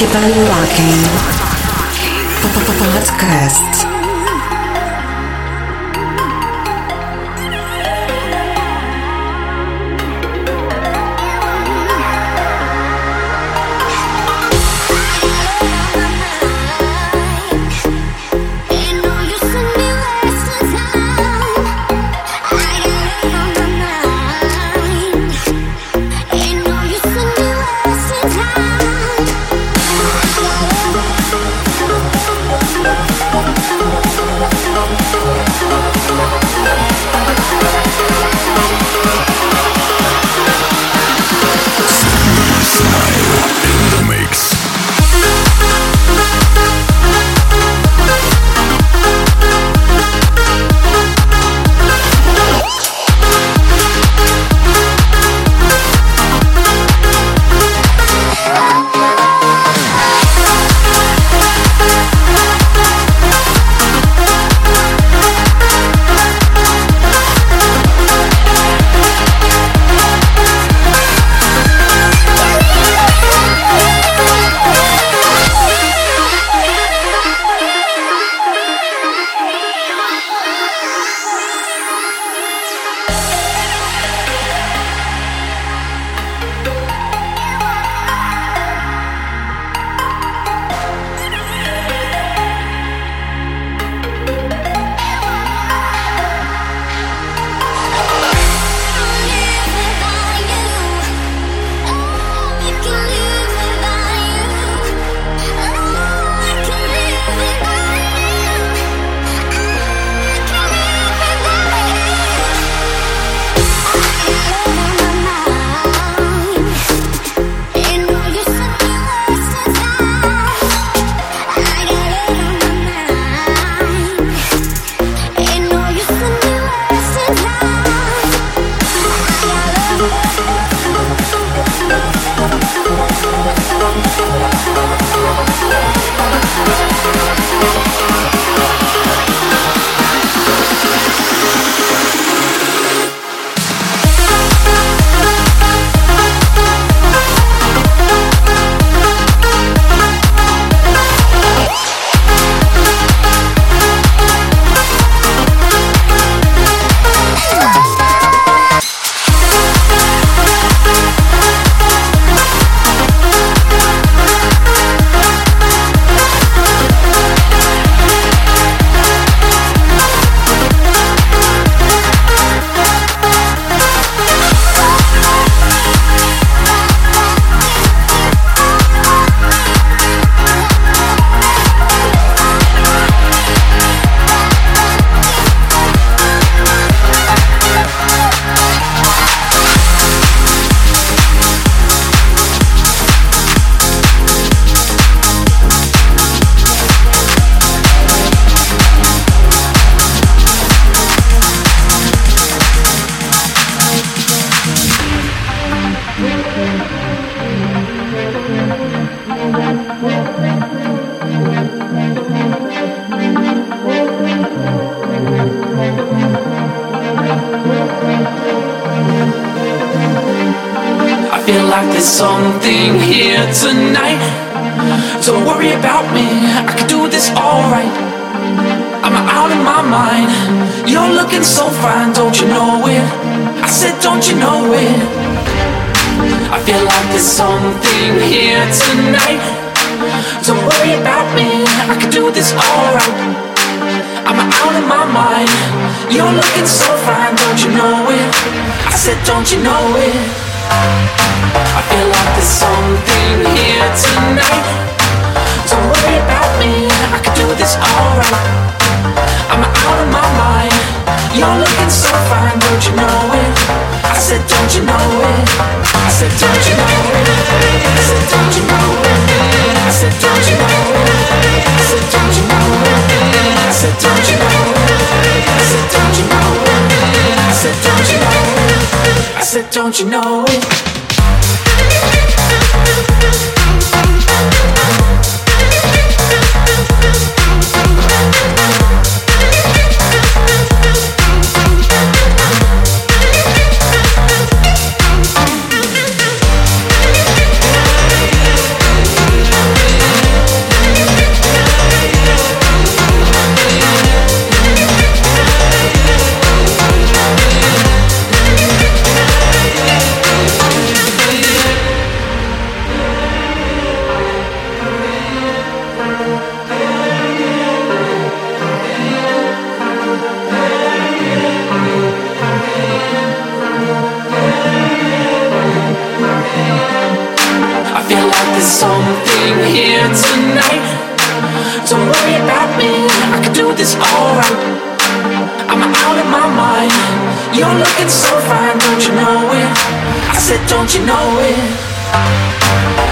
Keep on rocking. Podcast. something here tonight. Don't worry about me, I can do this alright. I'm out of my mind. You're looking so fine, don't you know it? I said, don't you know it? I feel like there's something here tonight. Don't worry about me, I can do this alright. I'm out of my mind. You're looking so fine, don't you know it? I said, don't you know it? I feel like there's something here tonight. Don't worry about me, I can do this alright. I'm out of my mind. You're looking so fine, don't you know it? I said, don't you know it? I said, don't you know it? I said, don't you know it? I said, don't you know it? I said, don't you know it? I said, don't you know it? I said, don't you know it? said, don't you know? I said, don't you know? I'm out of my mind. You're looking so fine, don't you know it? I said, don't you know it?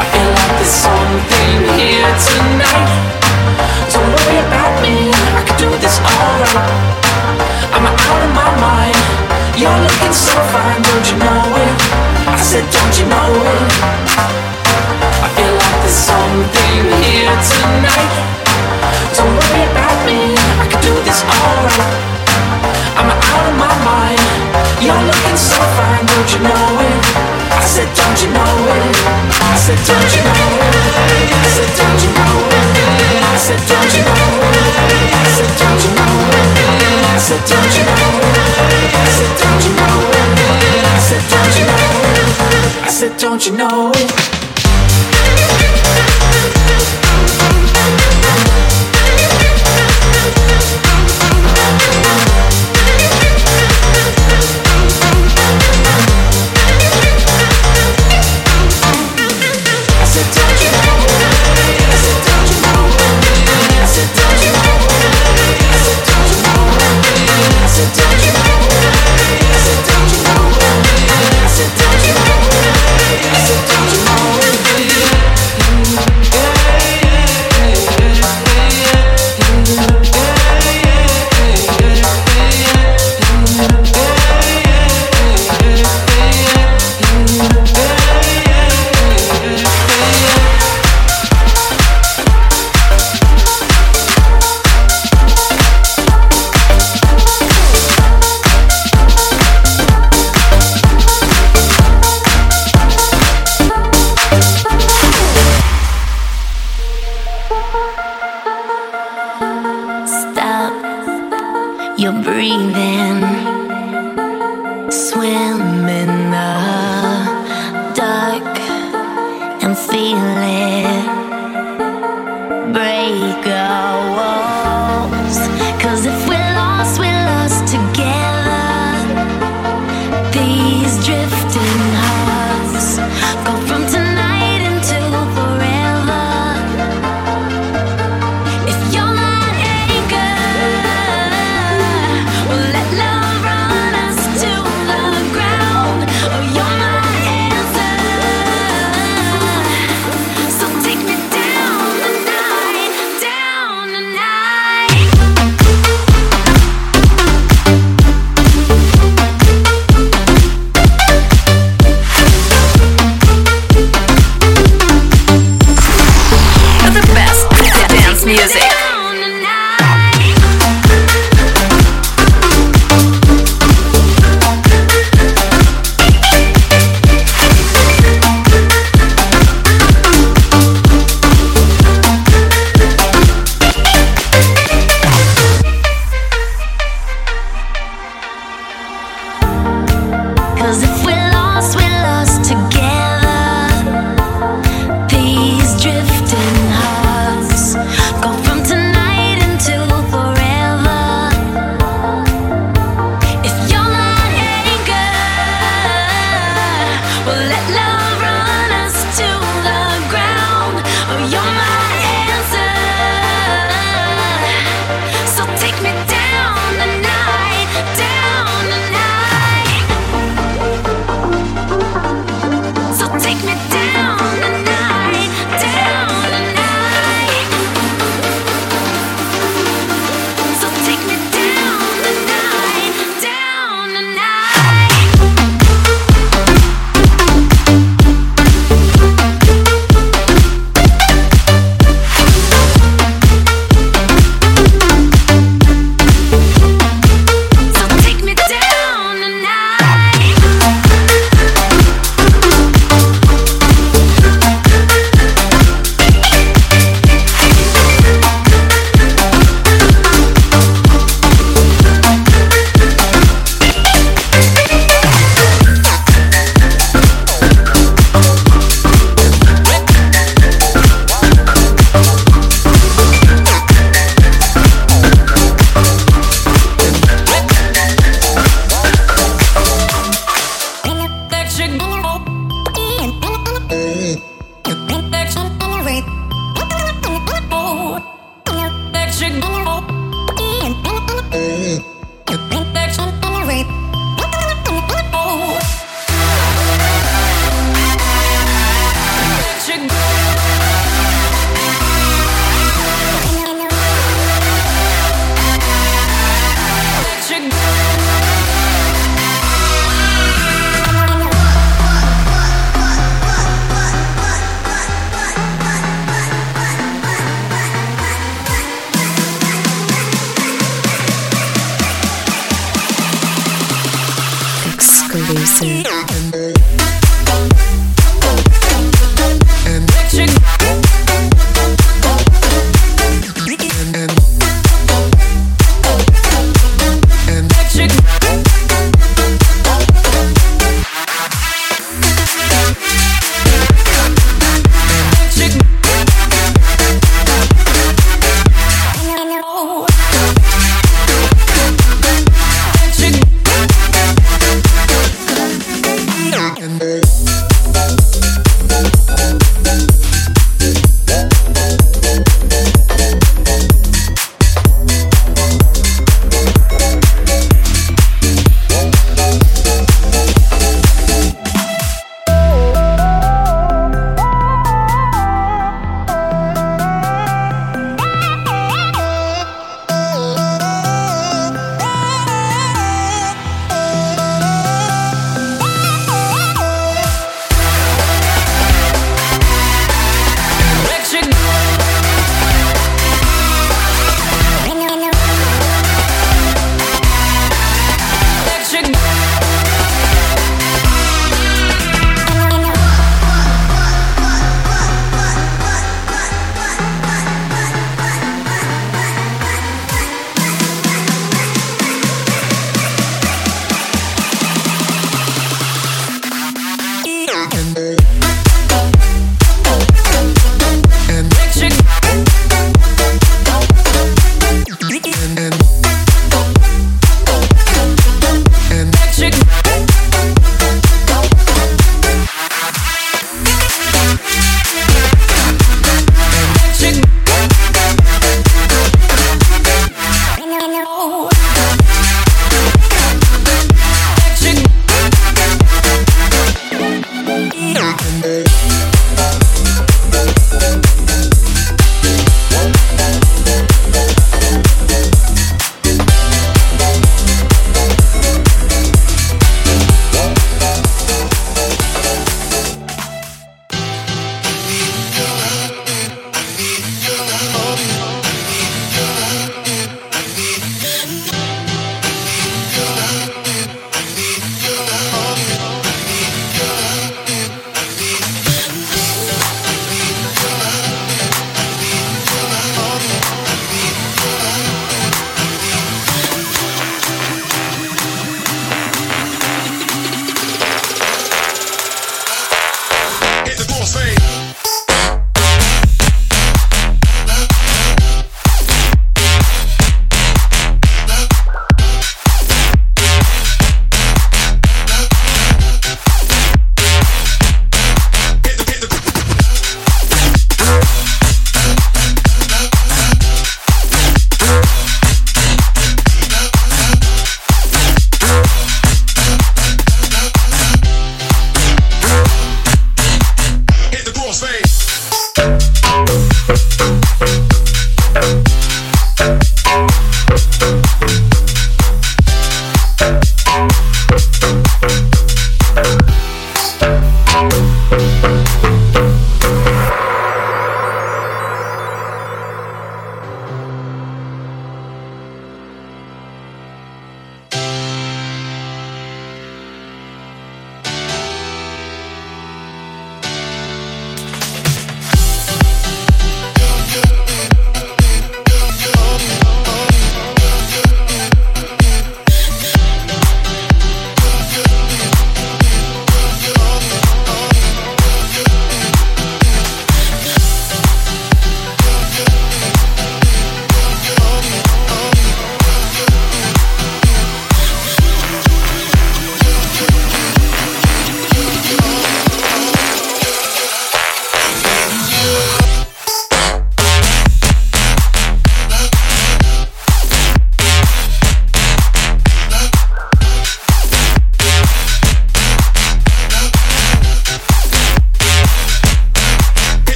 I feel like there's something here tonight. Don't worry about me, I can do this alright. I'm out of my mind. You're looking so fine, don't you know it? I said, don't you know it? I feel like there's something here tonight. Don't worry about me, I can do this alright. I'm out of my mind. You're looking so fine, don't you know it? I said, don't you know it? I said, don't you know it? I said, don't you know it? I said, don't you know it? I said, don't you know it? I said, don't you know it? I said, don't you know it?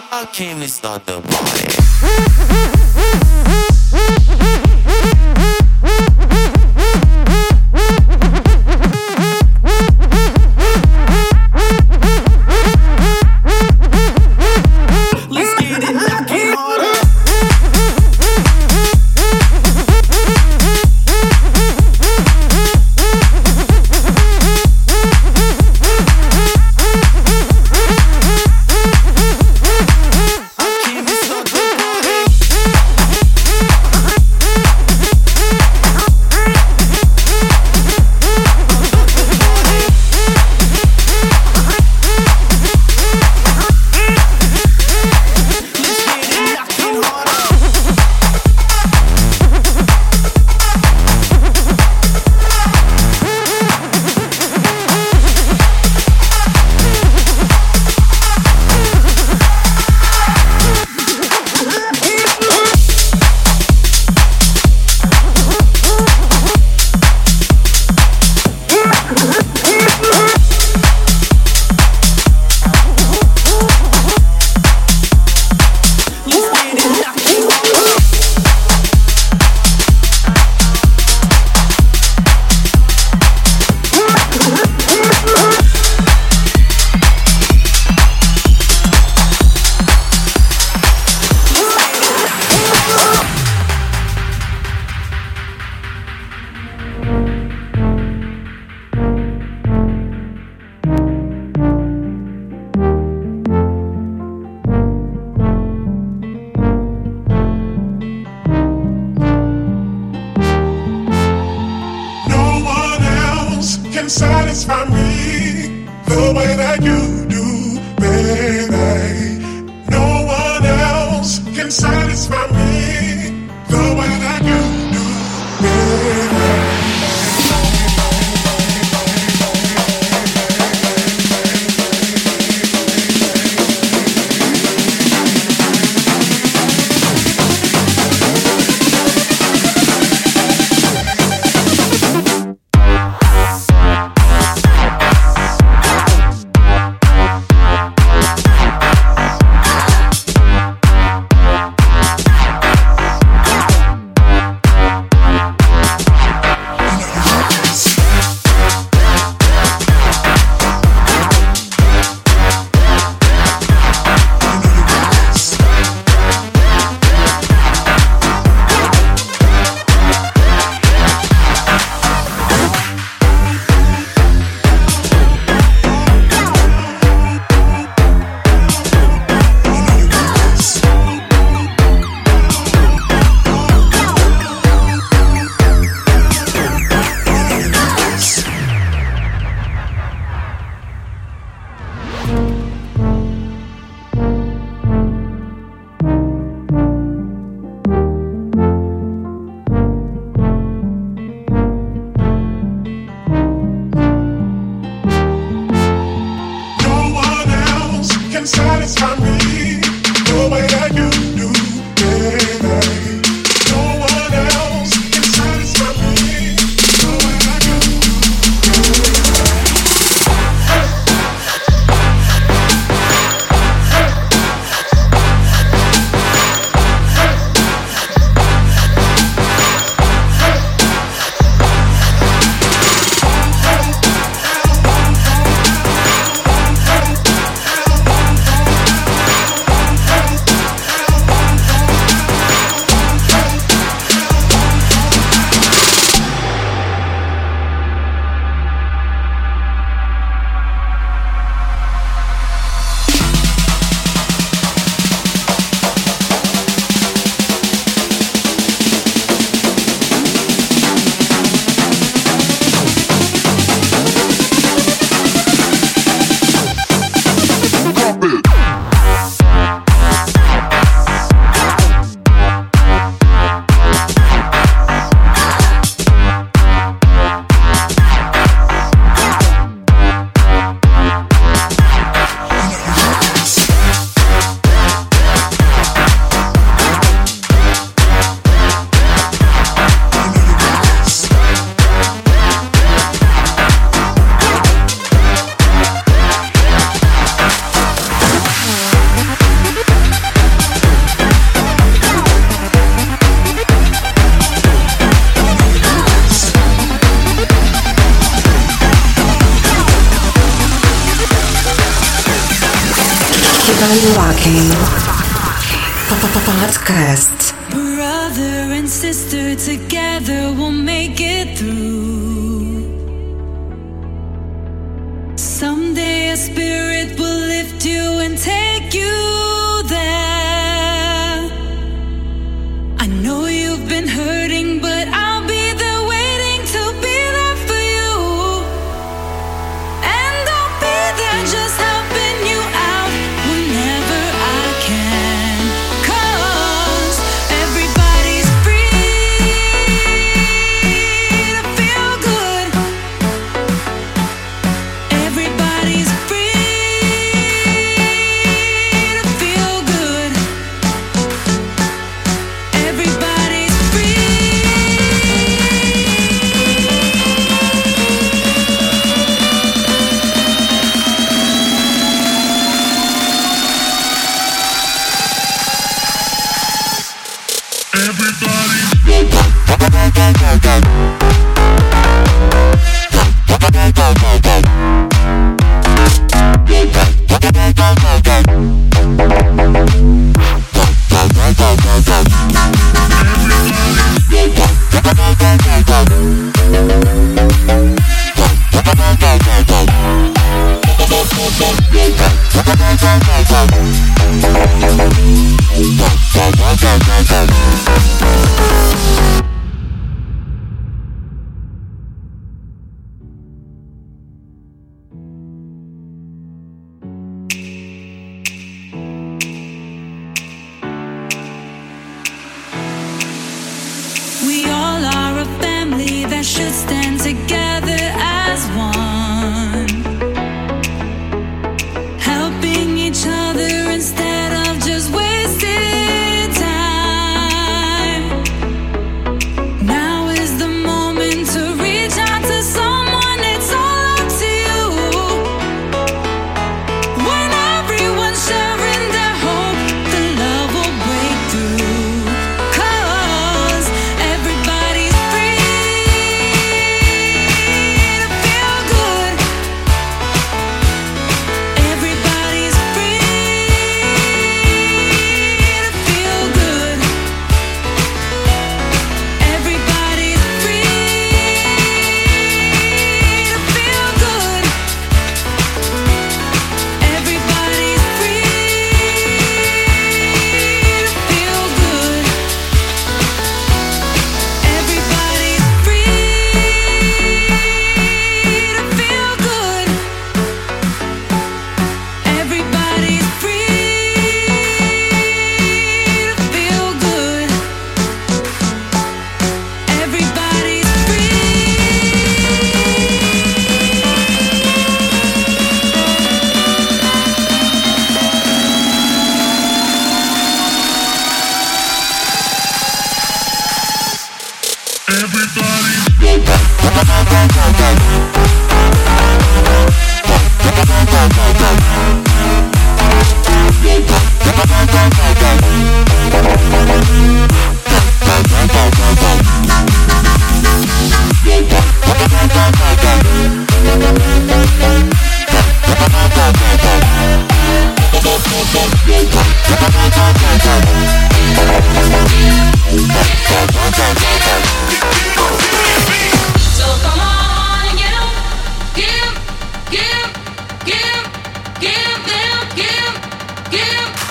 I, I came to the party. satisfy me the way that you do, baby. No one else can satisfy me.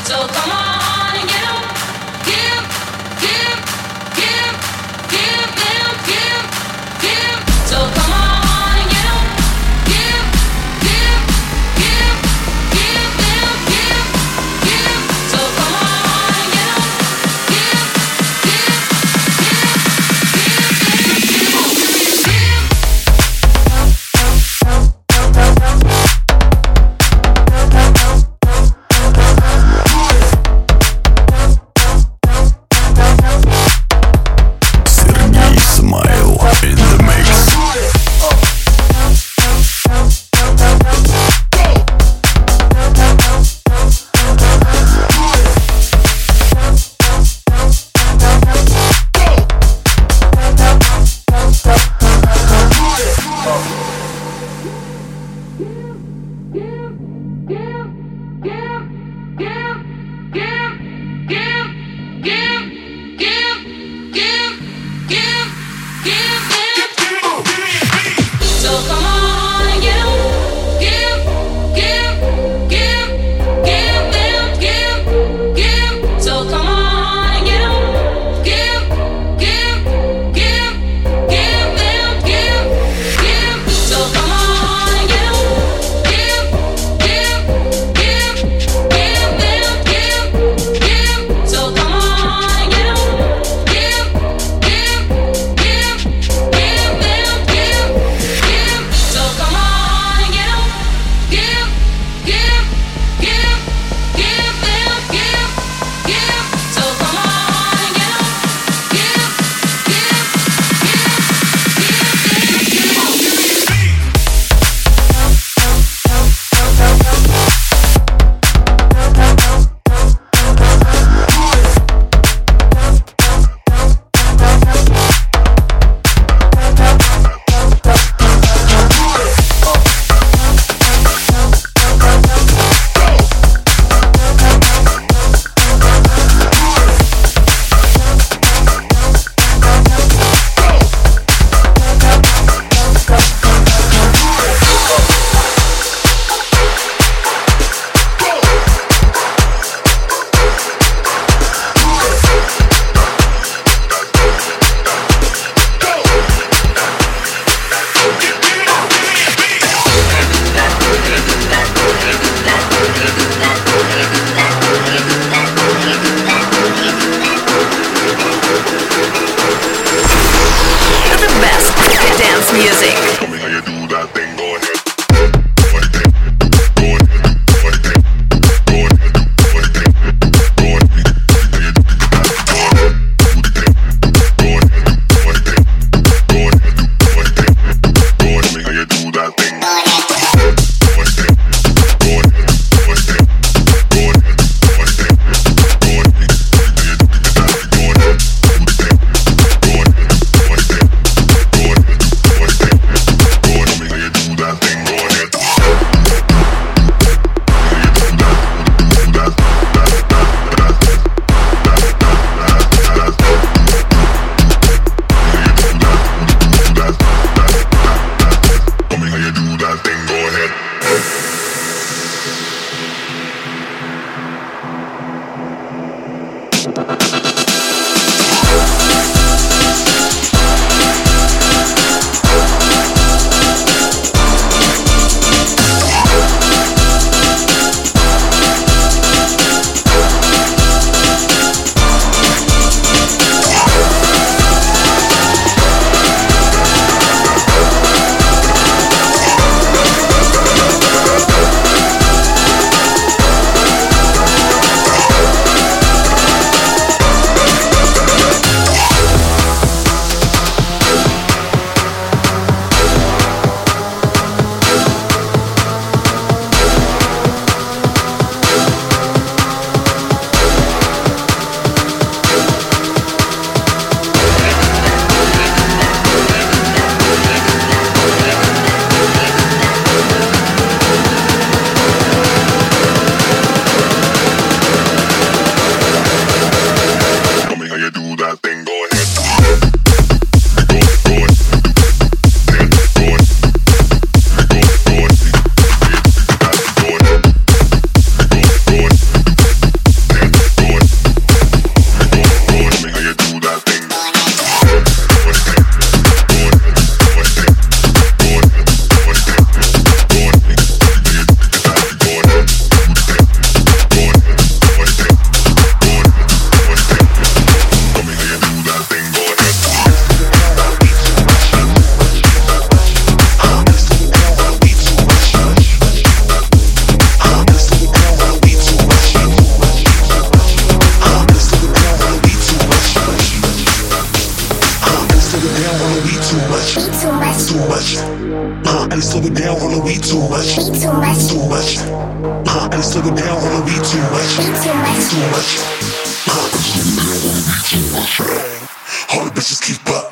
So come on. too much. Eat too much. Too much. Uh, I done slow it down on the weed too much. Eat too much. Too much. Uh, I done slow it down on the weed too much. Eat too much. Too much. Uh, I done slow it down on the weed too much. All the bitches keep up.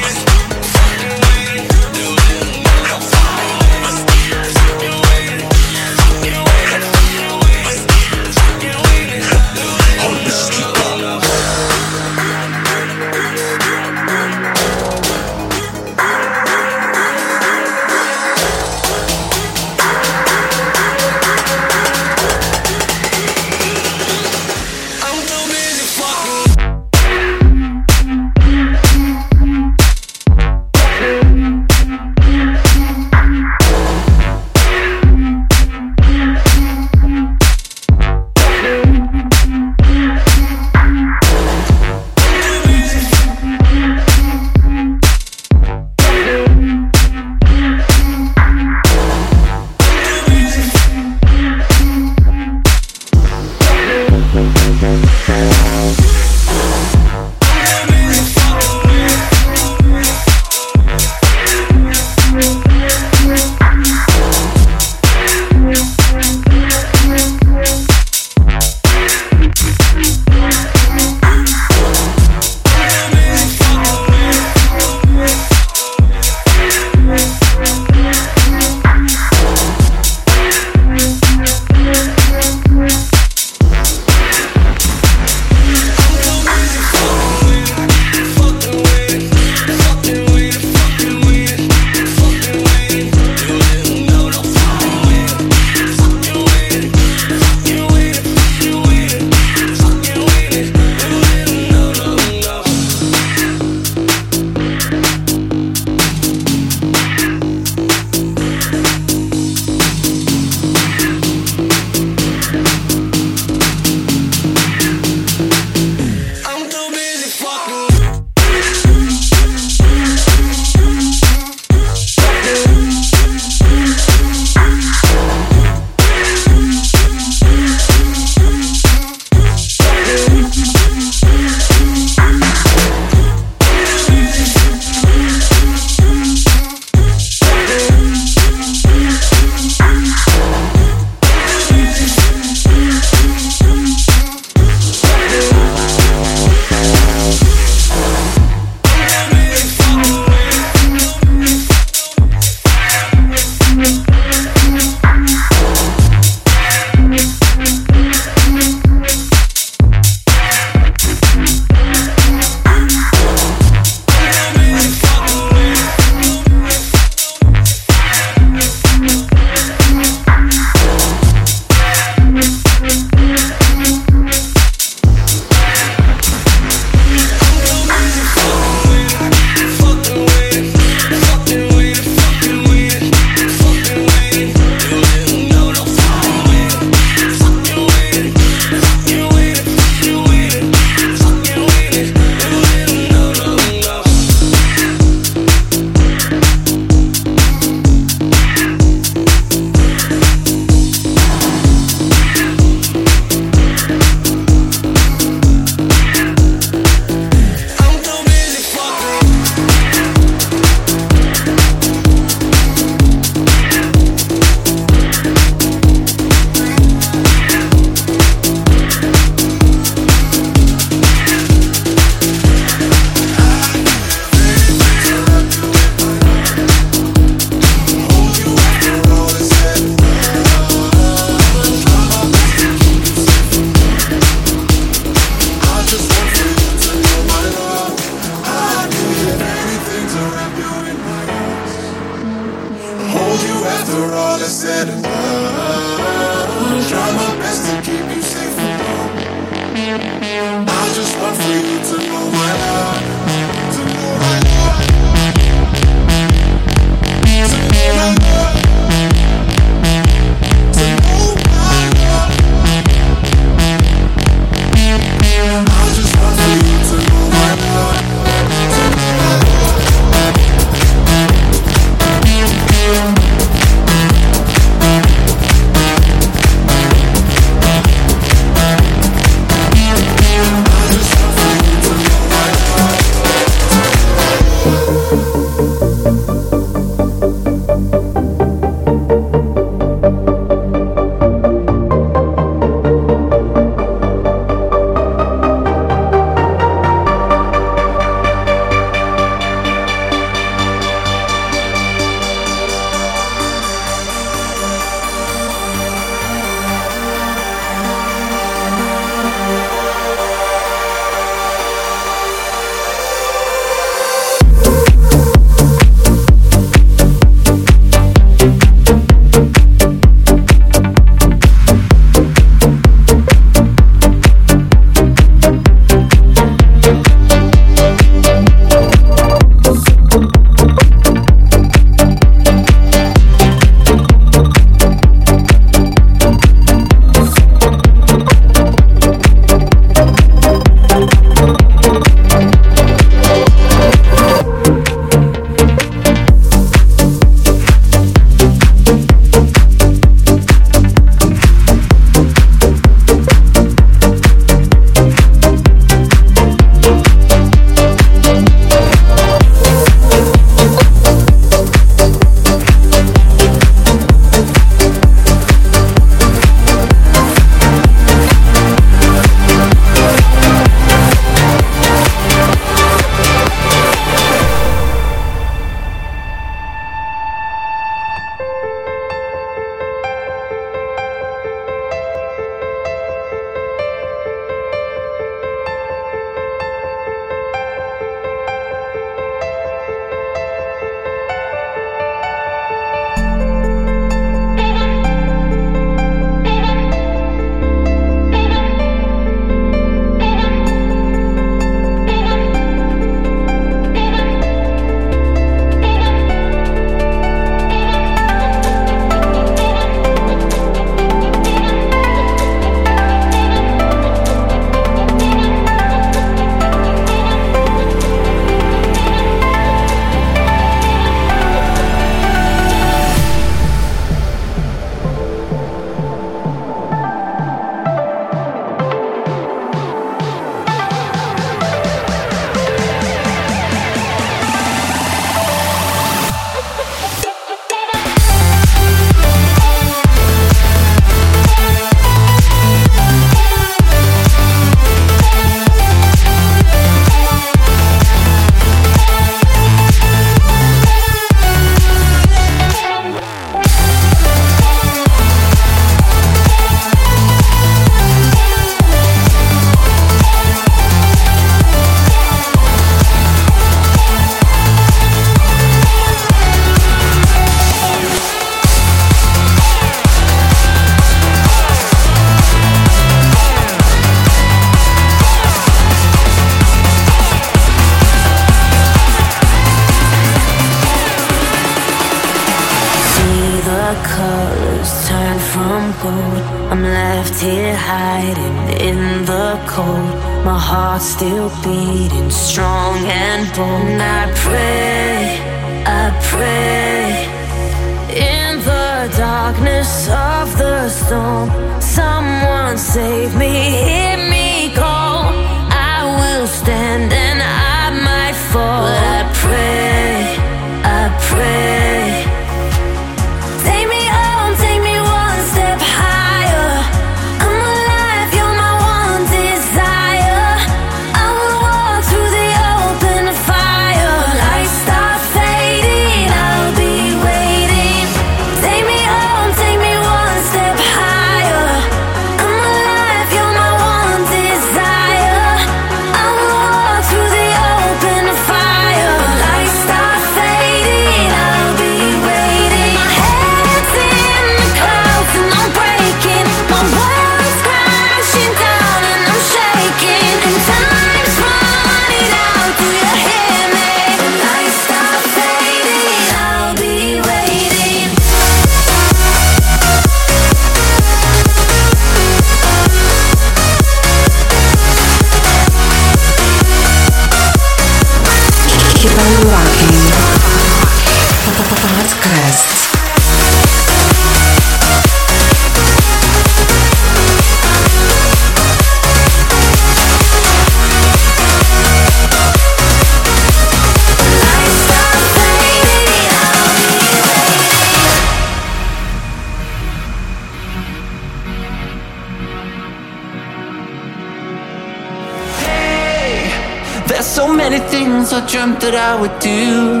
That I would do,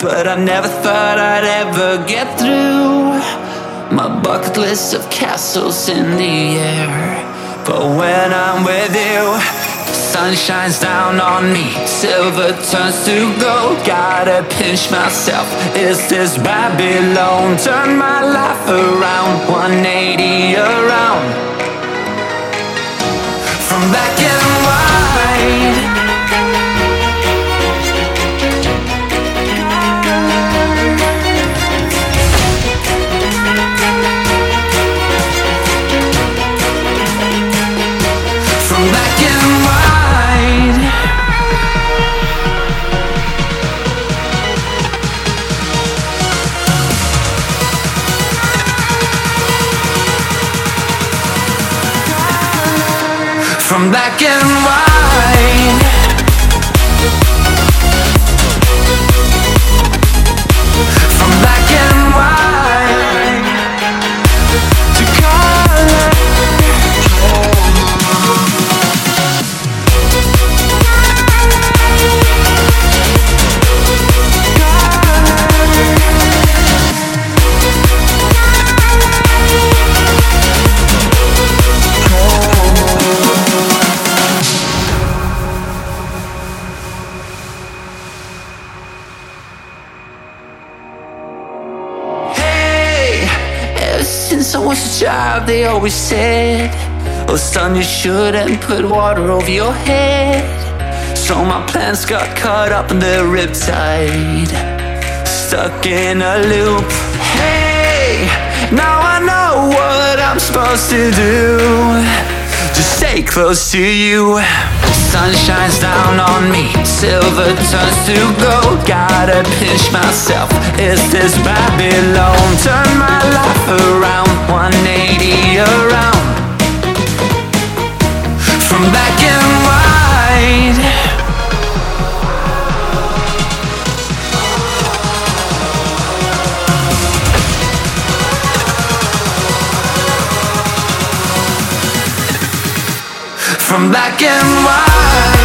but I never thought I'd ever get through. My bucket list of castles in the air. But when I'm with you, sun shines down on me, silver turns to gold. Gotta pinch myself. Is this Babylon? Turn my life around, 180 around. They always said, Oh, son, you shouldn't put water over your head. So my plans got caught up in the riptide, stuck in a loop. Hey, now I know what I'm supposed to do. Just stay close to you. Sun shines down on me, silver turns to gold. Gotta pinch myself. Is this Babylon? Turn my life around, 180 around. From black and white. From black and white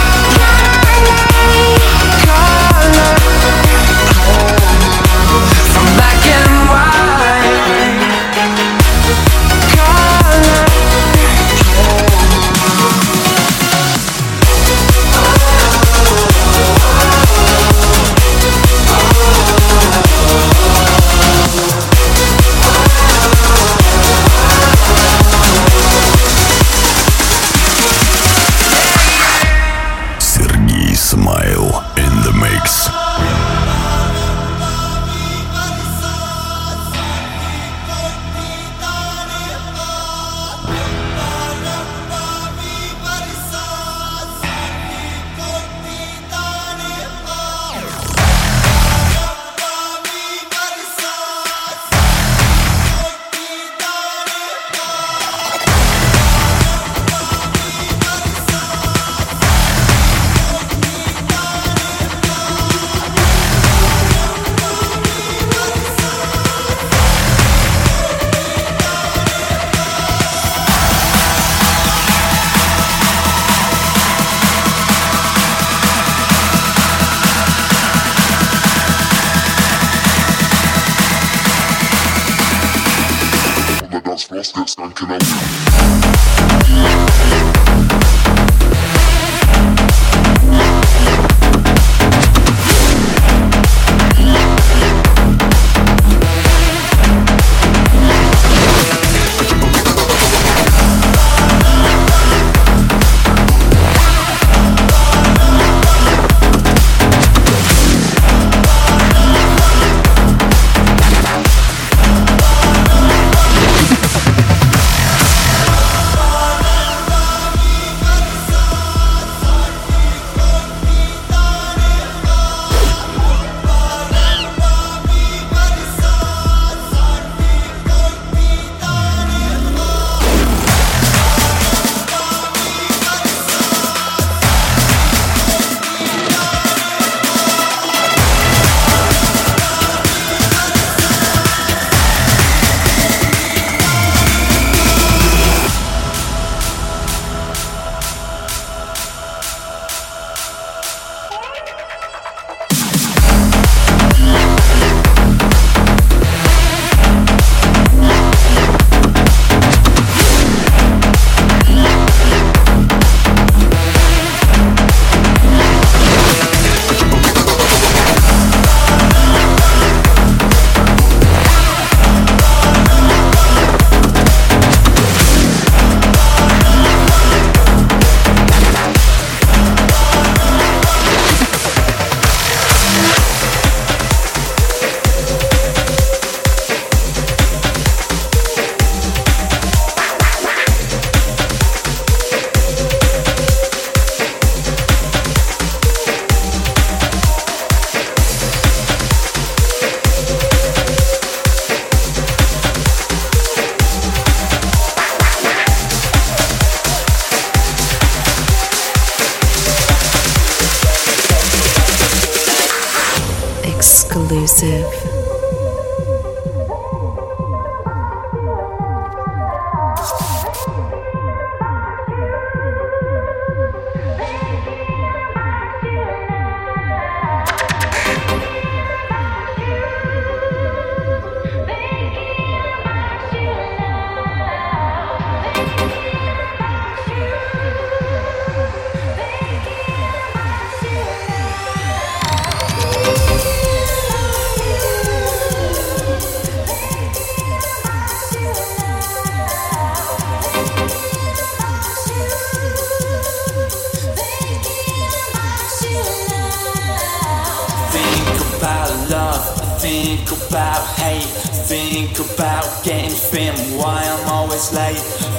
Think about getting thin, why I'm always late.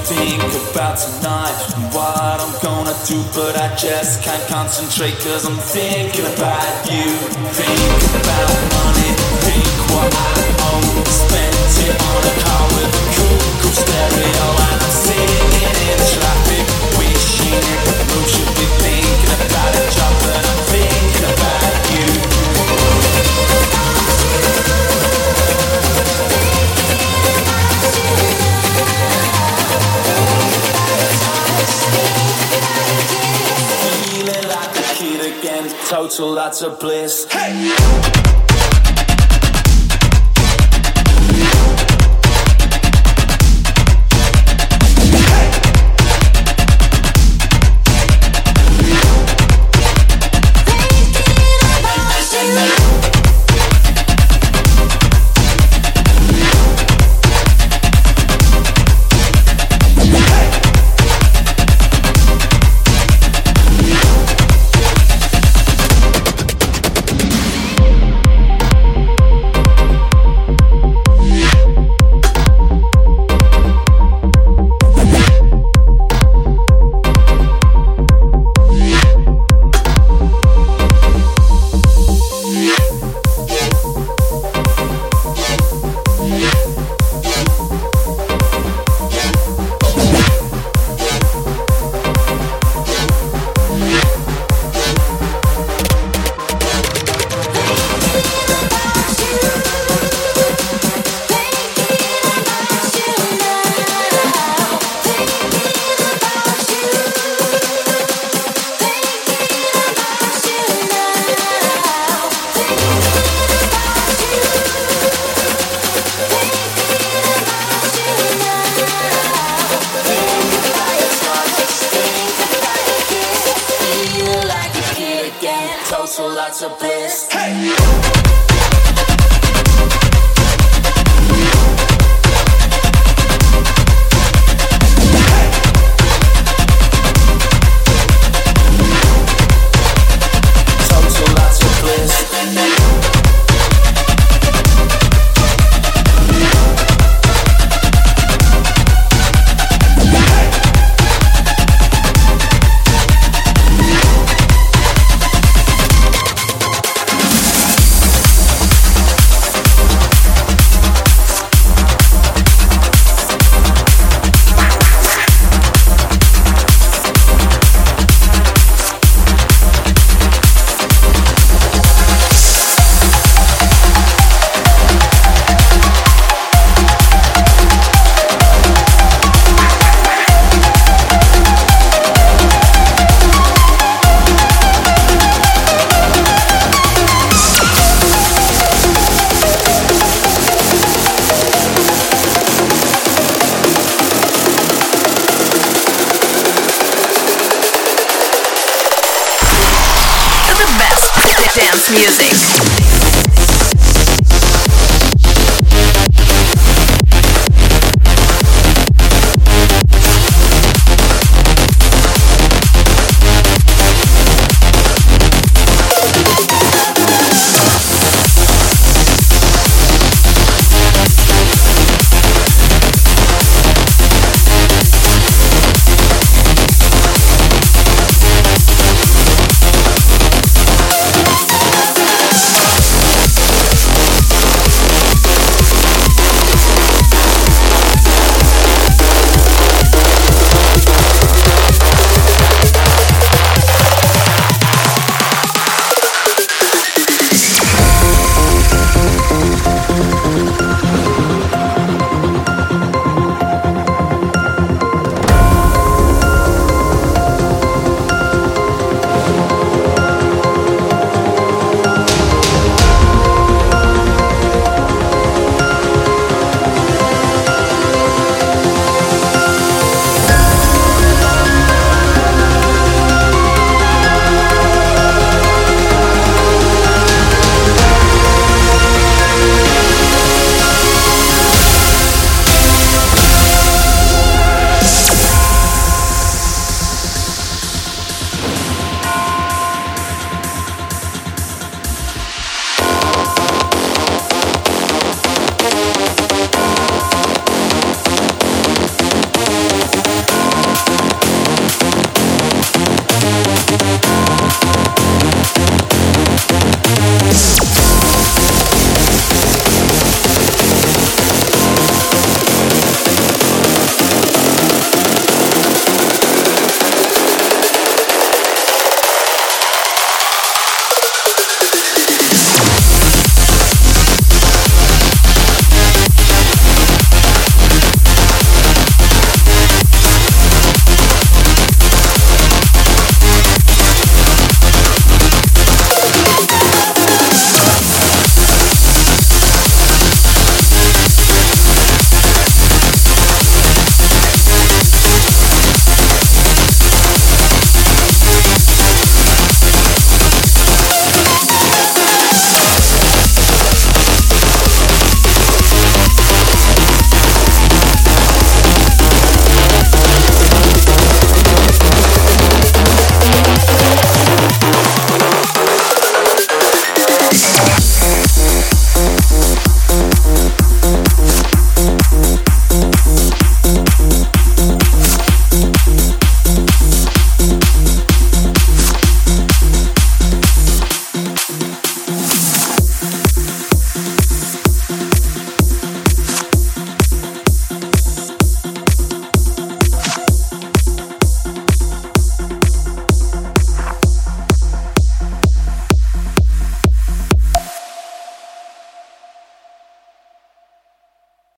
Think about tonight, what I'm gonna do, but I just can't concentrate cause I'm thinking about you. Think about money, think what I again, total lots of bliss. Total